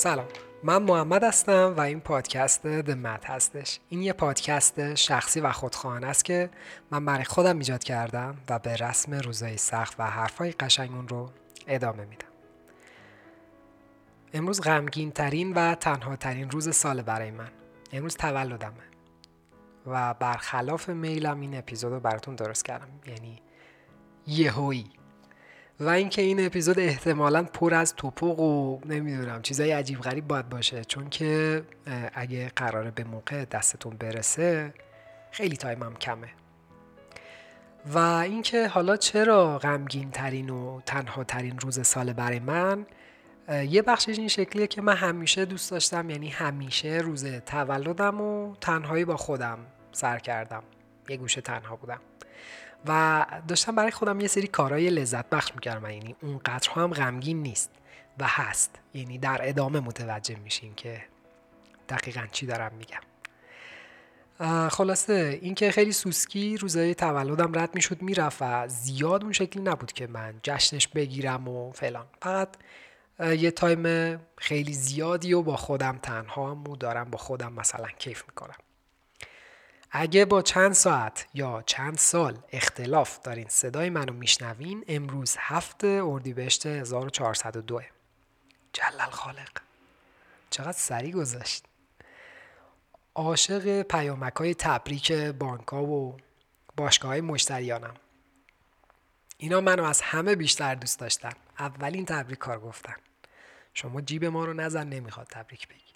سلام. من محمد هستم و این پادکست دمت هستش. این یه پادکست شخصی و خودخواهانه است که من برای خودم ایجاد کردم و به رسم روزای سخت و حرفای قشنگ اون رو ادامه میدم. امروز غمگین ترین و تنها ترین روز سال برای من. امروز تولدمه. و برخلاف میلم این اپیزود رو براتون درست کردم. یعنی یهویی. و اینکه این اپیزود احتمالا پر از توپق و نمی‌دونم چیزای عجیب غریب باید باشه. چون که اگه قراره به موقع دستتون برسه خیلی تایمم کمه. و اینکه حالا چرا غمگین ترین و تنها ترین روز سال برای من یه بخشش این شکلیه که من همیشه دوست داشتم یعنی همیشه روز تولدم و تنهایی با خودم سر کردم. یه گوشه تنها بودم. و داشتم برای خودم یه سری کارهای لذت بخش می‌کردم یعنی اونقدر هم غمگین نیست و هست. یعنی در ادامه متوجه میشین که دقیقا چی دارم میگم. خلاصه اینکه خیلی سوسکی روزای تولدم رد می‌شد می‌رفت و زیاد اون شکلی نبود که من جشنش بگیرم و فلان. فقط یه تایم خیلی زیادی و با خودم تنها و دارم با خودم مثلا کیف می‌کنم. اگه با چند ساعت یا چند سال اختلاف دارین صدای منو میشنوین امروز هفت اردیبهشت 1402 جلل خالق. چقدر سریع گذشت. عاشق پیامک های تبریک بانک و باشگاه های مشتریانم. اینا منو از همه بیشتر دوست داشتن. اولین تبریک کار گفتن. شما جیب ما رو نزن نمی‌خواد تبریک بگی.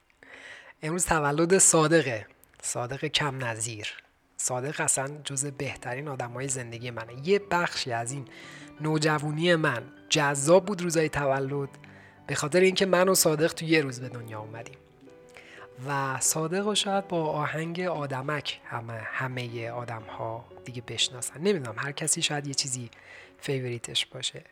امروز تولد صادقه. صادق کم نظیر. صادق اصلا جز بهترین آدم های زندگی منه. یه بخشی از این نوجوانی من جذاب بود روزای تولد به خاطر اینکه من و صادق تو یه روز به دنیا اومدیم. و صادق و شاید با آهنگ آدمک همه همه آدم ها دیگه بشناسن. نمی‌دونم هر کسی شاید یه چیزی فیوریتش باشه.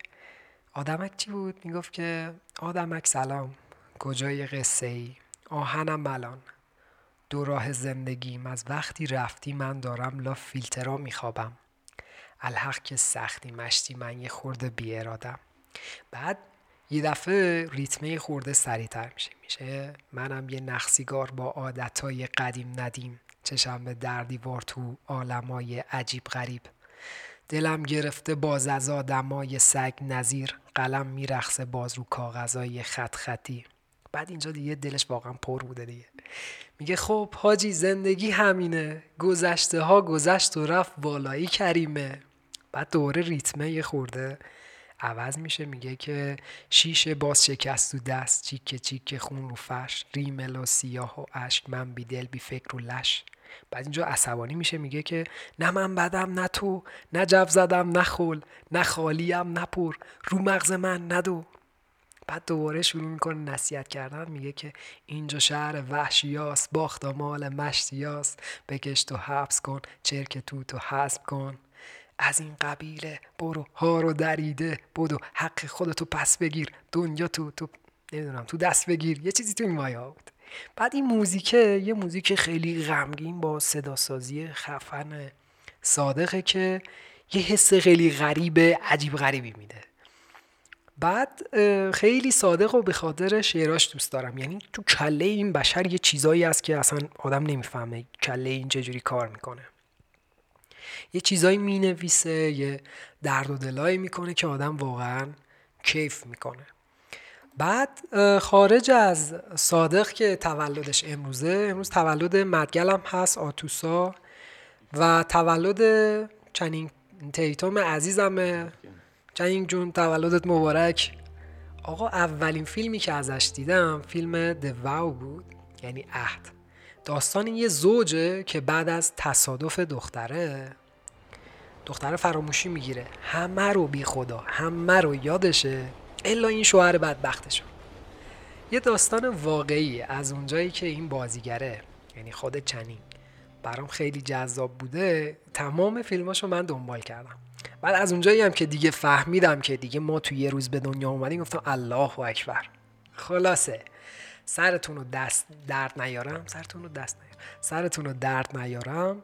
آدمک چی بود؟ می‌گفت که آدمک سلام کجای قصه ای آهنم ملان دو راه زندگیم از وقتی رفتی من دارم لا فیلترا میخوابم. الحق که سختی مشتی من یه خورده بی ارادم بعد یه دفعه ریتمه خورده سریعتر میشه میشه منم یه نخسیگار با عادتای قدیم ندیم. چشم به دردیوار تو عالمای عجیب غریب. دلم گرفته باز از آدمای سگ نظیر قلم میرخصه باز رو کاغذای خط خطی. بعد اینجا دیگه دلش واقعا پر بوده دیگه. میگه خب حاجی زندگی همینه. گذشته ها گذشت و رفت والایی کریمه. بعد دوره ریتمه یه خورده عوض میشه. میگه که شیشه باز شکست و دست چیک چیک خون رو فرش ریمل و سیاه و اشک من بی دل بی فکر و لش. بعد اینجا عصبانی میشه. میگه که نه من بدم نه تو نه جف زدم نه خول نه خالیم نه پر. رو مغز من ندو بعد دوباره شروع می‌کنه نصیحت کردن. میگه که اینجا شهر وحشیاست باخت مال مشتیاست بکش تو حبس کن چرک تو تو حسب کن. از این قبیله برو ها رو دریده بدو. حق خودتو پس بگیر دنیا تو تو نمی‌دونم تو دست بگیر. یه چیزی تو این مایه بود. بعد این موزیکه یه موزیک خیلی غمگین با صدا سازی خفن صادقه که یه حس خیلی غریب عجیب غریبی میده. بعد خیلی صادق و به خاطر شعراش دوست دارم. یعنی تو کله این بشر یه چیزایی هست که اصلا آدم نمی‌فهمه کله این چجوری کار می‌کنه. یه چیزایی می‌نویسه یه درد و دلایی می‌کنه که آدم واقعا کیف می‌کنه. بعد خارج از صادق که تولدش امروزه امروز تولد مدگلم هست آتوسا. و تولد چنین تیتوم عزیزمه. جنگ جون تولدت مبارک. آقا اولین فیلمی که ازش دیدم فیلم واو بود یعنی عهد. داستان یه زوجه که بعد از تصادف دختره دختره فراموشی می‌گیره. همه رو بی خدا همه رو یادشه. الا این شوهر بدبختشو یه داستان واقعی از اونجایی که این بازیگره یعنی خود چنین برام خیلی جذاب بوده تمام فیلماشو من دنبال کردم. بعد از اونجایی هم که دیگه فهمیدم که دیگه ما تو یه روز به دنیا اومدیم گفتم الله اکبر. خلاصه. سرتون رو دست درد نیارم سرتون رو دست نیارم. سرتون رو درد نیارم.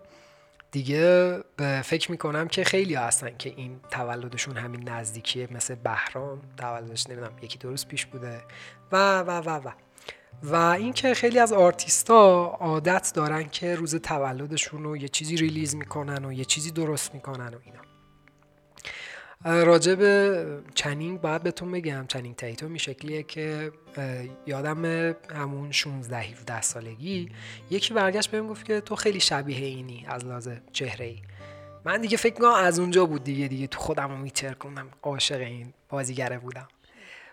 دیگه فکر می‌کنم که خیلی هستن که این تولدشون همین نزدیکیه مثل بهرام. تولدش نمی‌دونم یکی دو روز پیش بوده. و و و و. و اینکه خیلی از آرتیستا عادت دارن که روز تولدشون رو یه چیزی release می‌کنن و یه چیزی درست می‌کنن و اینا. راجع به چنینگ باید بهتون بگم. چنینگ تیتوم این شکلیه که یادم همون 16 17 سالگی یکی برگشت بهم گفت که تو خیلی شبیه اینی از لحاظ چهره ای من دیگه فکر کنم از اونجا بود دیگه دیگه تو خودم رو میتر کنم عاشق این بازیگره بودم.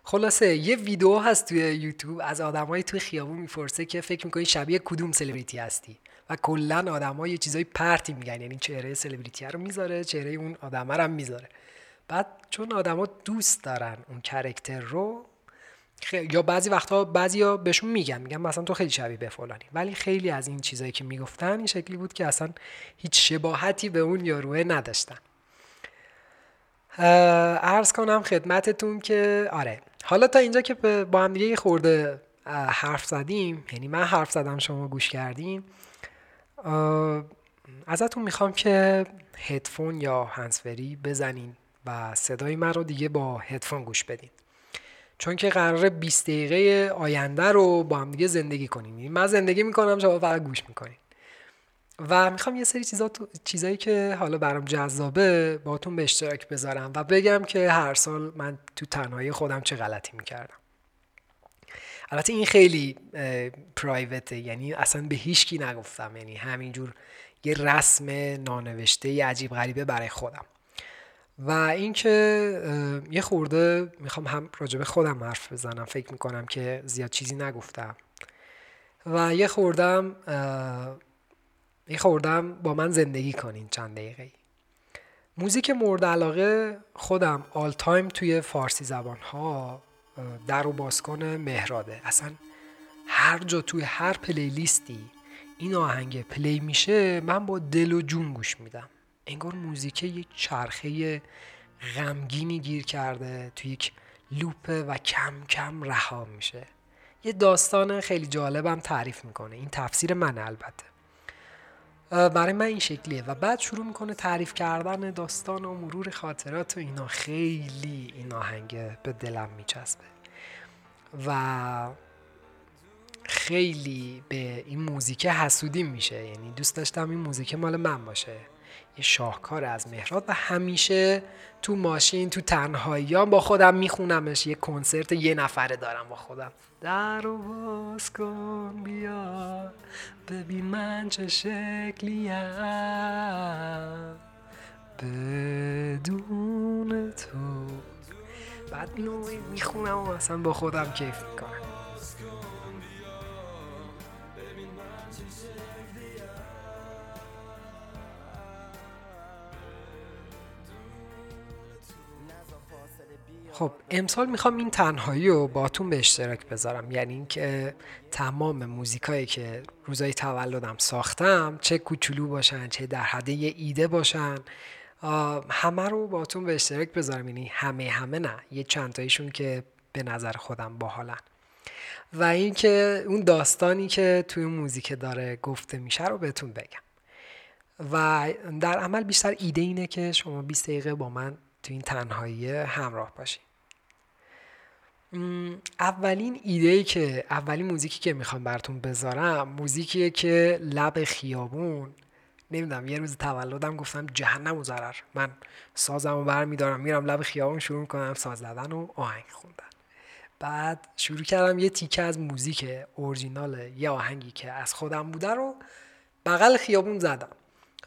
خلاصه یه ویدیو هست توی یوتیوب از آدمایی توی خیابون می‌پرسه که فکر می‌کنی شبیه کدوم سلبریتی هستی؟ و کلا آدما یه چیزای پرتی میگن یعنی چهره سلبریتی رو می‌ذاره چهره اون آدم رو هم می‌ذاره. بعد چون آدما دوست دارن اون کرکتر رو یا بعضی وقتا بعضیا بهشون میگن میگن مثلا تو خیلی شبیه به فلانی. ولی خیلی از این چیزایی که می‌گفتن این شکلی بود که اصلا هیچ شباهتی به اون یاروه نداشتن. ارز کنم خدمتتون که آره. حالا تا اینجا که با هم دیگه خورده حرف زدیم یعنی من حرف زدم شما گوش کردیم ازتون می‌خوام که هدفون یا هنسفری بزنین. و صدای من رو دیگه با هدفون گوش بدین. چون که قراره 20 دقیقه آینده رو با هم دیگه زندگی کنیم. یعنی من زندگی می‌کنم شما فقط گوش می‌کنین. و می‌خوام یه سری چیزا چیزایی که حالا برام جذابه باتون به اشتراک بذارم و بگم که هر سال من تو تنهایی خودم چه غلطی می‌کردم. البته این خیلی پرایوته یعنی اصلا به هیچ کی نگفتم. یعنی همینجور یه رسم نانوشته عجیب غریبه برای خودم. و اینکه یه خورده می‌خوام هم راجب خودم حرف بزنم. فکر می‌کنم که زیاد چیزی نگفتم. و یه خوردم یه خوردم با من زندگی کنین چند دقیقه موزیک مورد علاقه خودم all time توی فارسی زبان ها در و بازکن مهراده اصلا هر جا توی هر playlist ی این آهنگ play میشه من با دل و جون گوش میدم. انگار موزیک یک چرخه غمگینی گیر کرده توی یک لوپه و کم کم رها میشه. یه داستان خیلی جالبم تعریف می‌کنه. این تفسیر من البته. برای من این شکلیه. و بعد شروع می‌کنه تعریف کردن داستان و مرور خاطرات و اینا. خیلی این آهنگ به دلم میچسبه. و خیلی به این موزیک حسودی میشه. یعنی دوست داشتم این موزیک مال من باشه. یه شاهکار از مهراد و همیشه تو ماشین تو تنهاییان با خودم میخونمش. یه کنسرت یه نفره دارم با خودم. در و باز کن بیا ببین من چه شکلیم. بدون تو. بعد اینو می‌خونم و اصلا با خودم کیف می‌کنم. امسال می‌خوام این تنهایی رو باتون به اشتراک بذارم. یعنی اینکه تمام موزیکایی که روزای تولدم ساختم چه کوچولو باشن چه در حد ایده باشن همه رو باتون به اشتراک بذارم. یعنی همه همه نه یه چند تایشون که به نظر خودم باحالن. و اینکه اون داستانی که توی موزیک داره گفته میشه رو بهتون بگم. و در عمل بیشتر ایده اینه که شما 20 دقیقه با من تو این تنهایی همراه باشین. اولین ایده که اولین موزیکی که می‌خوام براتون بذارم موزیکیه که لب خیابون نمی‌دونم یه روز تولدم گفتم جهنم و ضرر. من سازم و برمیدارم میرم لب خیابون شروع می‌کنم ساز زدن و آهنگ خوندن. بعد شروع کردم یه تیکه از موزیک اورجینال یه آهنگی که از خودم بوده رو بغل خیابون زدم.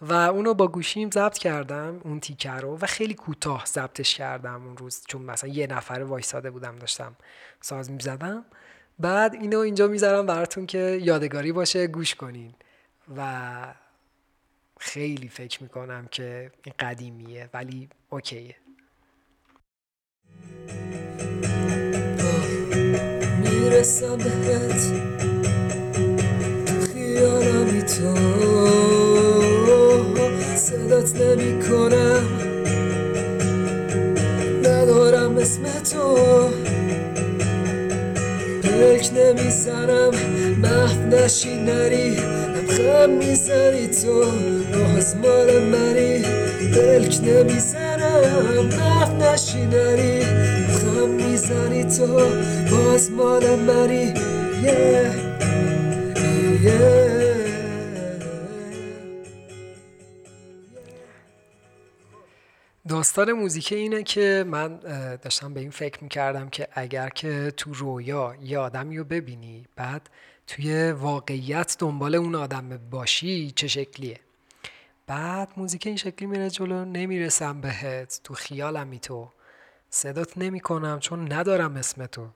و اونو با گوشیم ضبط کردم اون تیکه رو و خیلی کوتاه ضبطش کردم اون روز چون مثلا یه نفر وایساده بودم داشتم ساز می‌زدم. بعد اینو اینجا می‌ذارم براتون که یادگاری باشه گوش کنین. و خیلی فکر می‌کنم که این قدیمیه ولی اوکیه. می‌رسم بهت خیالمی صدات نمی کنم. ندارم اسم تو. پلک نمی‌زنم محو نشی نری. خم می‌زنی تو. باز مال منی. بلک نمی‌زنم نف نشی نری. خم می‌زنی تو. باز مال منی. Yeah, yeah. داستان موزیک اینه که من داشتم به این فکر می‌کردم که اگر که تو رویا یه آدمی رو ببینی بعد توی واقعیت دنبال اون آدم باشی چه شکلیه؟ بعد موزیک این شکلی میره جلو نمی‌رسم بهت تو خیالم تو. صدات نمی‌کنم چون ندارم اسم تو.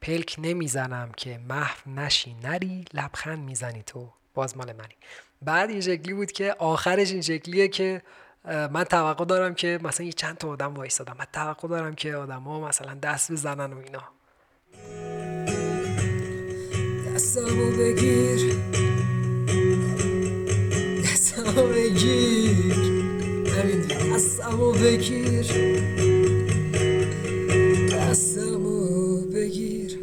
پلک نمی‌زنم که محو نشی نری لبخند می‌زنی تو. باز مال منی. بعد این شکلی بود که آخرش این شکلیه که من توقع دارم که مثلا یه چند تا آدم وایستادم من توقع دارم که آدما مثلا دست بزنن و اینا. دستمو بگیر. دستمو بگیر. همین دستمو بگیر. دستمو بگیر.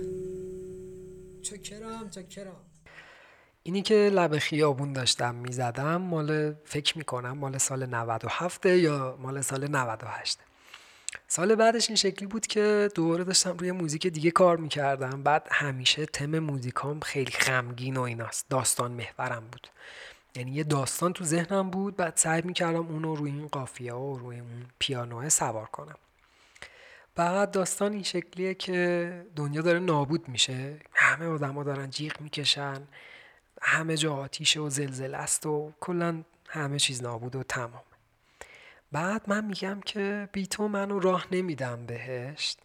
چکرم چکرم. اینی که لب خیابون داشتم می‌زدم مال فکر می‌کنم مال سال 97 یا مال سال 98 سال بعدش این شکلی بود که دوباره داشتم روی موزیک دیگه کار می‌کردم. بعد همیشه تم موزیکام خیلی غمگین و ایناست. داستان محورم بود. یعنی یه داستان تو ذهنم بود بعد سعی می‌کردم اونو روی این قافیه و روی اون پیانوه سوار کنم. بعد داستان این شکلیه که دنیا داره نابود میشه. همه آدما دارن جیغ می‌کشن. همه جا آتیشه و زلزله است و کلا همه چیز نابود و تمام. بعد من میگم که بی تو منو راه نمیدم بهشت.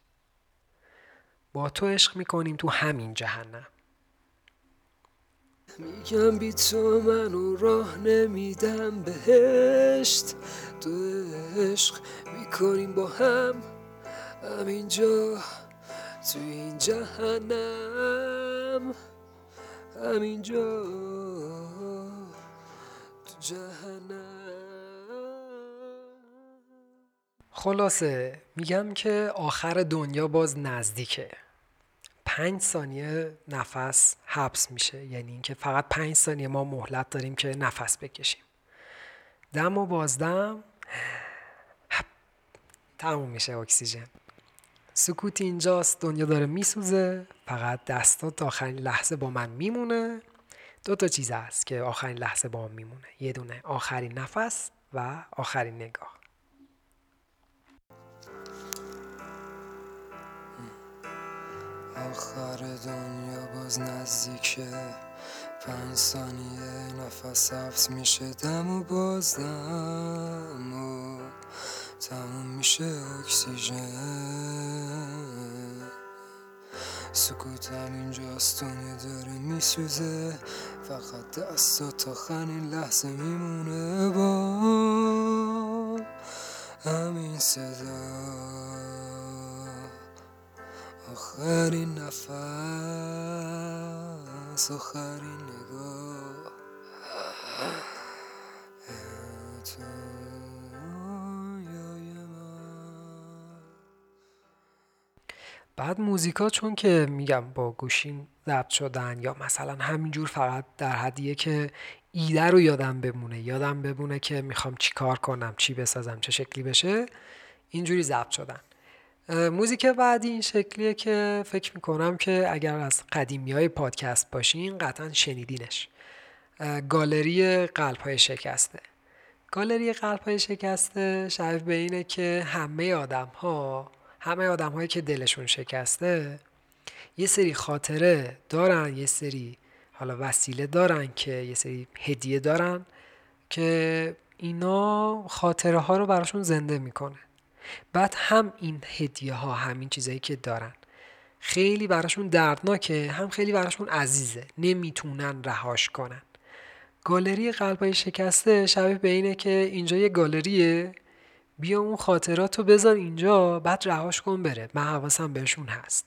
با تو عشق می‌کنیم تو همین جهنم. میگم بی تو منو راه نمیدم بهشت. تو عشق می‌کنیم با هم همینجا تو این جهنم. همینجا. تو جهنم. خلاصه میگم که آخر دنیا باز نزدیکه. پنج ثانیه نفس حبس میشه. یعنی اینکه فقط پنج ثانیه ما مهلت داریم که نفس بکشیم. دم و بازدم. تموم میشه اکسیژن. سکوت اینجاست دنیا داره میسوزه فقط دستات آخرین لحظه با من میمونه. دو تا چیز هست که آخرین لحظه با من میمونه. یه دونه آخرین نفس و آخرین نگاه. آخر دنیا باز نزدیکه. پنج ثانیه نفس حفظ میشه. دم و باز دم و تموم میشه اکسیژن. سکوتم اینجاست دنیا داره میسوزه. فقط دستا تا خنین لحظه میمونه. با همین صدا. آخرین نفس آخرین نگاه. بعد موزیکا چون که میگم با گوشین ضبط شدن یا مثلا همینجور فقط در حدیه که ایده رو یادم بمونه یادم بمونه که می‌خوام چی کار کنم چی بسازم چه شکلی بشه اینجوری ضبط شدن. موزیک بعدی این شکلیه که فکر می‌کنم که اگر از قدیمی های پادکست باشین قطعا شنیدینش. گالری قلب های شکسته. گالری قلب های شکسته شبیه به اینه که همه آدم ها همه آدم هایی که دلشون شکسته یه سری خاطره دارن یه سری حالا وسیله دارن که یه سری هدیه دارن که اینا خاطره ها رو براشون زنده می‌کنه. بعد هم این هدیه ها همین چیزایی که دارن خیلی براشون دردناکه هم خیلی براشون عزیزه. نمی‌تونن رهاش کنن. گالری قلبای شکسته شبیه به اینه که اینجا یه گالریه. بیا اون خاطرات رو بذار اینجا بعد رهاش کن بره. من حواسم بهشون هست.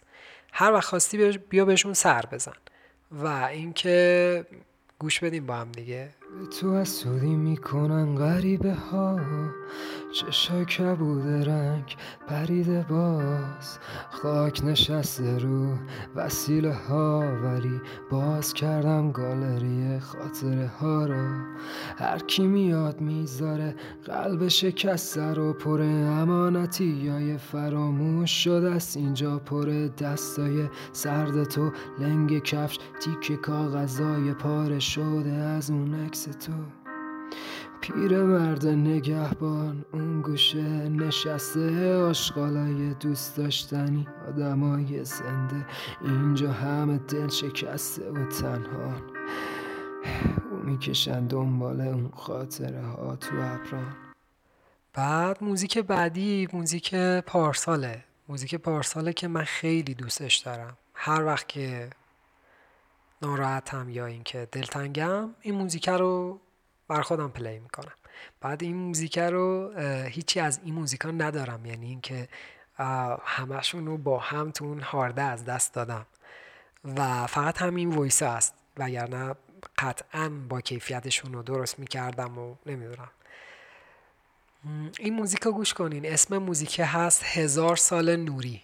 هر وقت خواستی بیا بهشون سر بزن. و اینکه گوش بدیم با هم دیگه. تو حسودی می‌کنن غریبه ها. چشای کبود رنگ پریده باز. خاک نشسته رو وسیله ها ولی باز کردم گالری خاطره ها رو. هر کی میاد می‌ذاره قلب شکسته رو. پر امانتی یا فراموش شده است. اینجا پر دستای سرد تو. لنگ کفش تیک کاغذای پاره شده از اون عکس تو. پیر مرد نگهبان اون گوشه نشسته. آشغالای دوست داشتنی آدمای زنده. اینجا همه دل شکسته و تنها. او می‌کشن دنبال اون خاطره ها تو ابران بعد موزیک بعدی موزیک پارساله. موزیک پارساله که من خیلی دوستش دارم. هر وقت که ناراحتم یا اینکه دلتنگم این موزیک رو بر خودم play می‌کنم. بعد این موزیک رو هیچی از این موزیکا ندارم. یعنی اینکه همشون رو با هم تو اون هارده از دست دادم. و فقط همین voice هست. وگرنه قطعا با کیفیتشون رو درست می‌کردم و نمی‌دونم. این موزیک گوش کنین. اسم موزیک هست هزار سال نوری.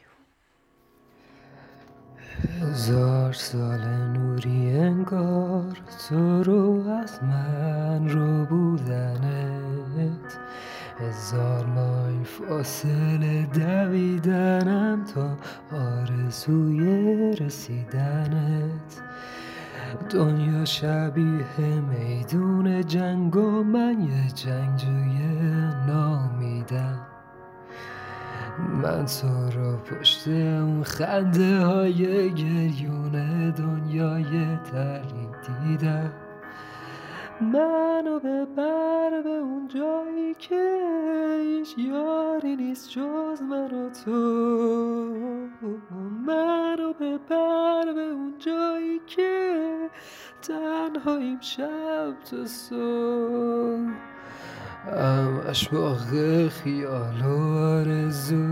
هزار سال نوری انگار تو رو از من رو بودنت. هزار مایل فاصله دویدنم تا آرزوی رسیدنت. دنیا شبیه میدون جنگ و من یه جنگجوی نامیدم. من تو رو پشت اون خنده های گریون دنیای تری دیدم. منو ببر به اون جایی که هیچ یاری نیست جز من و تو. منو ببر به اون جایی که تنهاییم شب تا صبح. باغ خیال و آرزو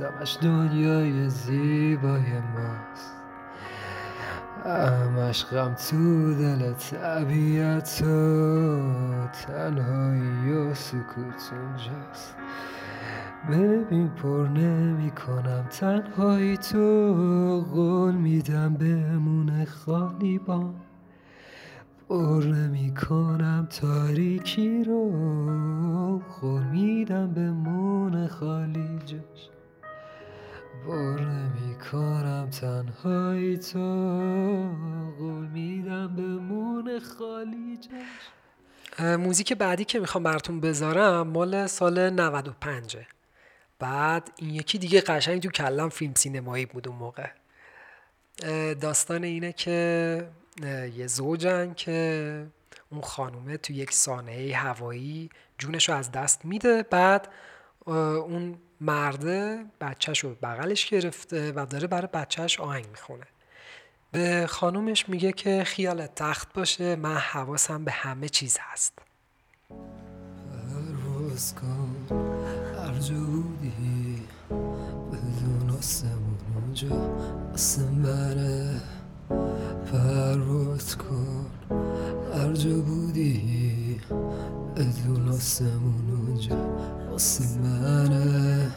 همش دنیای زیبای ماست. غم تو دل طبیعت و تنهایی و سکوت اونجاست. ببین پر نمی کنم تنهایی تو قول میدم بمونه خالی بام. پر نمی کنم تاریکی رو. قول میدم بمونه خالی جاش بر نمی کنم تنهایی تو. قول میدم بمونه خالی جاش موزیک بعدی که می‌خوام براتون بذارم مال سال 95 بعد این یکی دیگه قشنگ تو کلم فیلم سینمایی بود اون موقع. داستان اینه که یه زوجن که اون خانومه تو یک سانحه هوایی جونش رو از دست میده. بعد اون مرده بچهش رو بغلش گرفته و داره برای بچهش آهنگ می‌خونه. به خانومش میگه که خیال تخت باشه من حواسم به همه چیز هست. کن هر بدون آسمون پرواز کن هر جا بودی بدون آسمون اونجا. واسه منه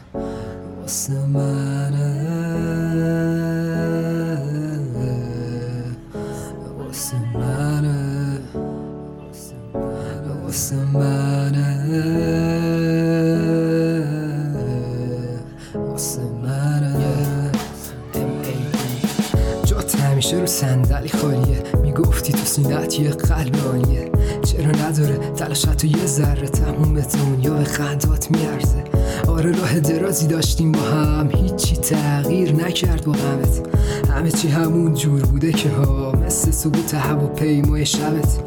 واسه منه. تو یه ذره تموم دنیا به خندات میارزه. آره راه درازی داشتیم با هم. هیچی تغییر نکرد با غمت همه چی همون جور بوده که ها. مثل ثبوت هواپیمای شبت.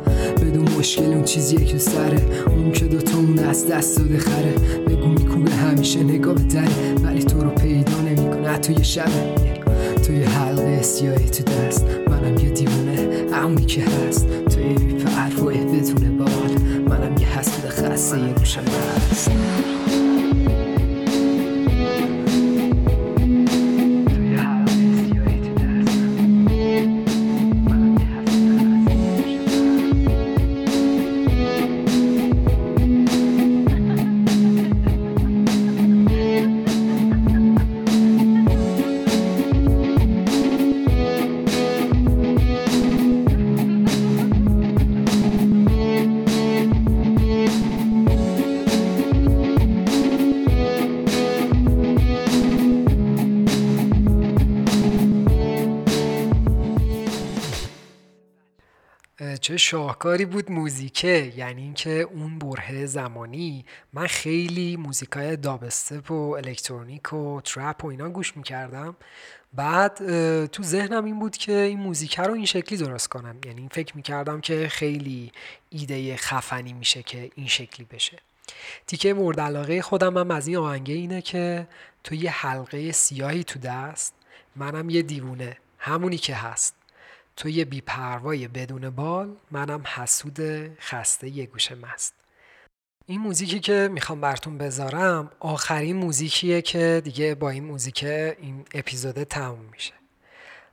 بدون مشکل اون چیزیه که سره. اون که دوتامون از دست داده خره. بگو میکوبه همیشه نگاه به دره. ولی تو رو پیدا نمی‌کنه. توی شب توی حلقه سیاهی تو دست. منم یه دیوونه. اونی که هست. توی پروای بدون یه حسود خسته یه گوشم چه شاهکاری بود موزیکه یعنی اینکه اون بره زمانی من خیلی موزیکای دابستپ و الکترونیک و ترپ و اینا گوش می‌کردم. بعد تو ذهنم این بود که این موزیکه رو این شکلی درست کنم. یعنی فکر می‌کردم که خیلی ایده خفنی میشه که این شکلی بشه. تیکه مورد علاقه خودم هم از این آهنگه اینه که تو یه حلقه سیاهی تو دست منم یه دیوونه همونی که هست. تو یه بیپروای بدون بال منم حسود خسته یه گوشه مست. این موزیکی که می‌خوام براتون بذارم آخرین موزیکیه که دیگه با این موزیک این اپیزود تموم میشه.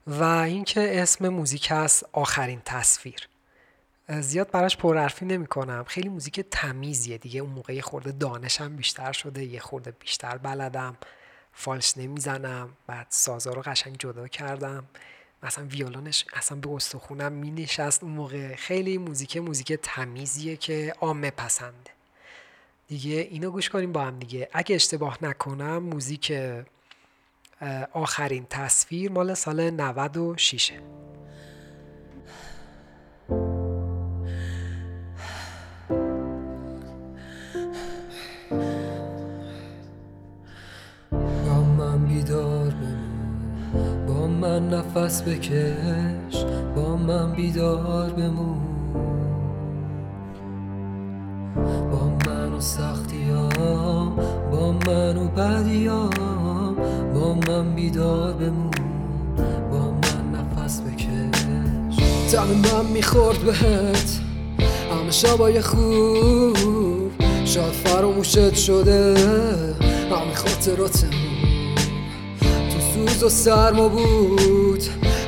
و اینکه اسم موزیک هست آخرین تصویر. زیاد براش پرحرفی نمی کنم خیلی موزیک تمیزیه دیگه. اون موقع خورده دانشم بیشتر شده یه خورده بیشتر بلدم. فالش نمی‌زنم. بعد سازا رو قشنگ جدا کردم. مثلا ویولونش اصلا به استخونم می نشست اون موقع خیلی موزیک موزیک تمیزیه که عامه پسنده دیگه اینو گوش کنیم با هم دیگه. اگه اشتباه نکنم موزیک آخرین تصویر مال سال 96 با نفس بکش با من بیدار بمون. با من و سختیام با من و بدیام با من بیدار بمون. با من نفس بکش. تن من می‌خورد بهت همه شبای خوب. شاید فراموشت شده همه خاطراتمون. سوز و سرما بود.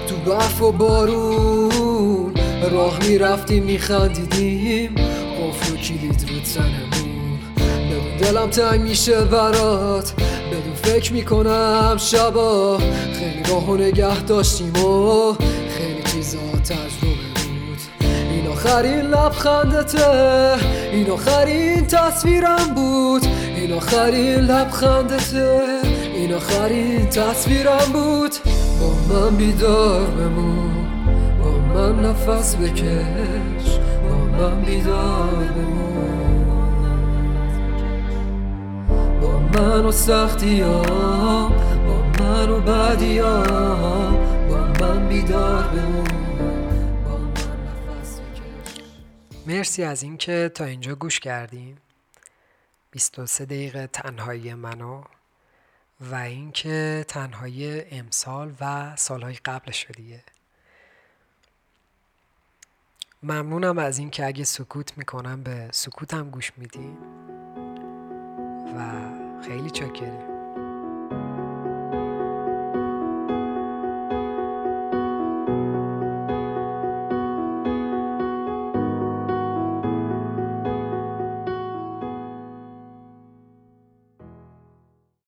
تو برف و بارون راه می‌رفتیم میخندیدیم. قفل و کلید رو تنمون. بدون دلم تنگ میشه برات. بدون فکر می‌کنم شبا. خیلی راه نگه داشتیم و خیلی چیزا تجربه بود. این آخرین لبخندته. این آخرین تصویرم بود. این آخرین لبخندته. این آخرین تصویرم بود. با من بیدار بمون. با من نفس بکش. با من بیدار بمون. با من و سختیام. با من و بدیام. با من بیدار بمون. مرسی از اینکه تا اینجا گوش کردیم 23 دقیقه تنهایی منو. و اینکه تنهایی امسال و سالهای قبلش دیگه. ممنونم از اینکه اگه سکوت می‌کنم به سکوتم گوش میدی. و خیلی چاکریم.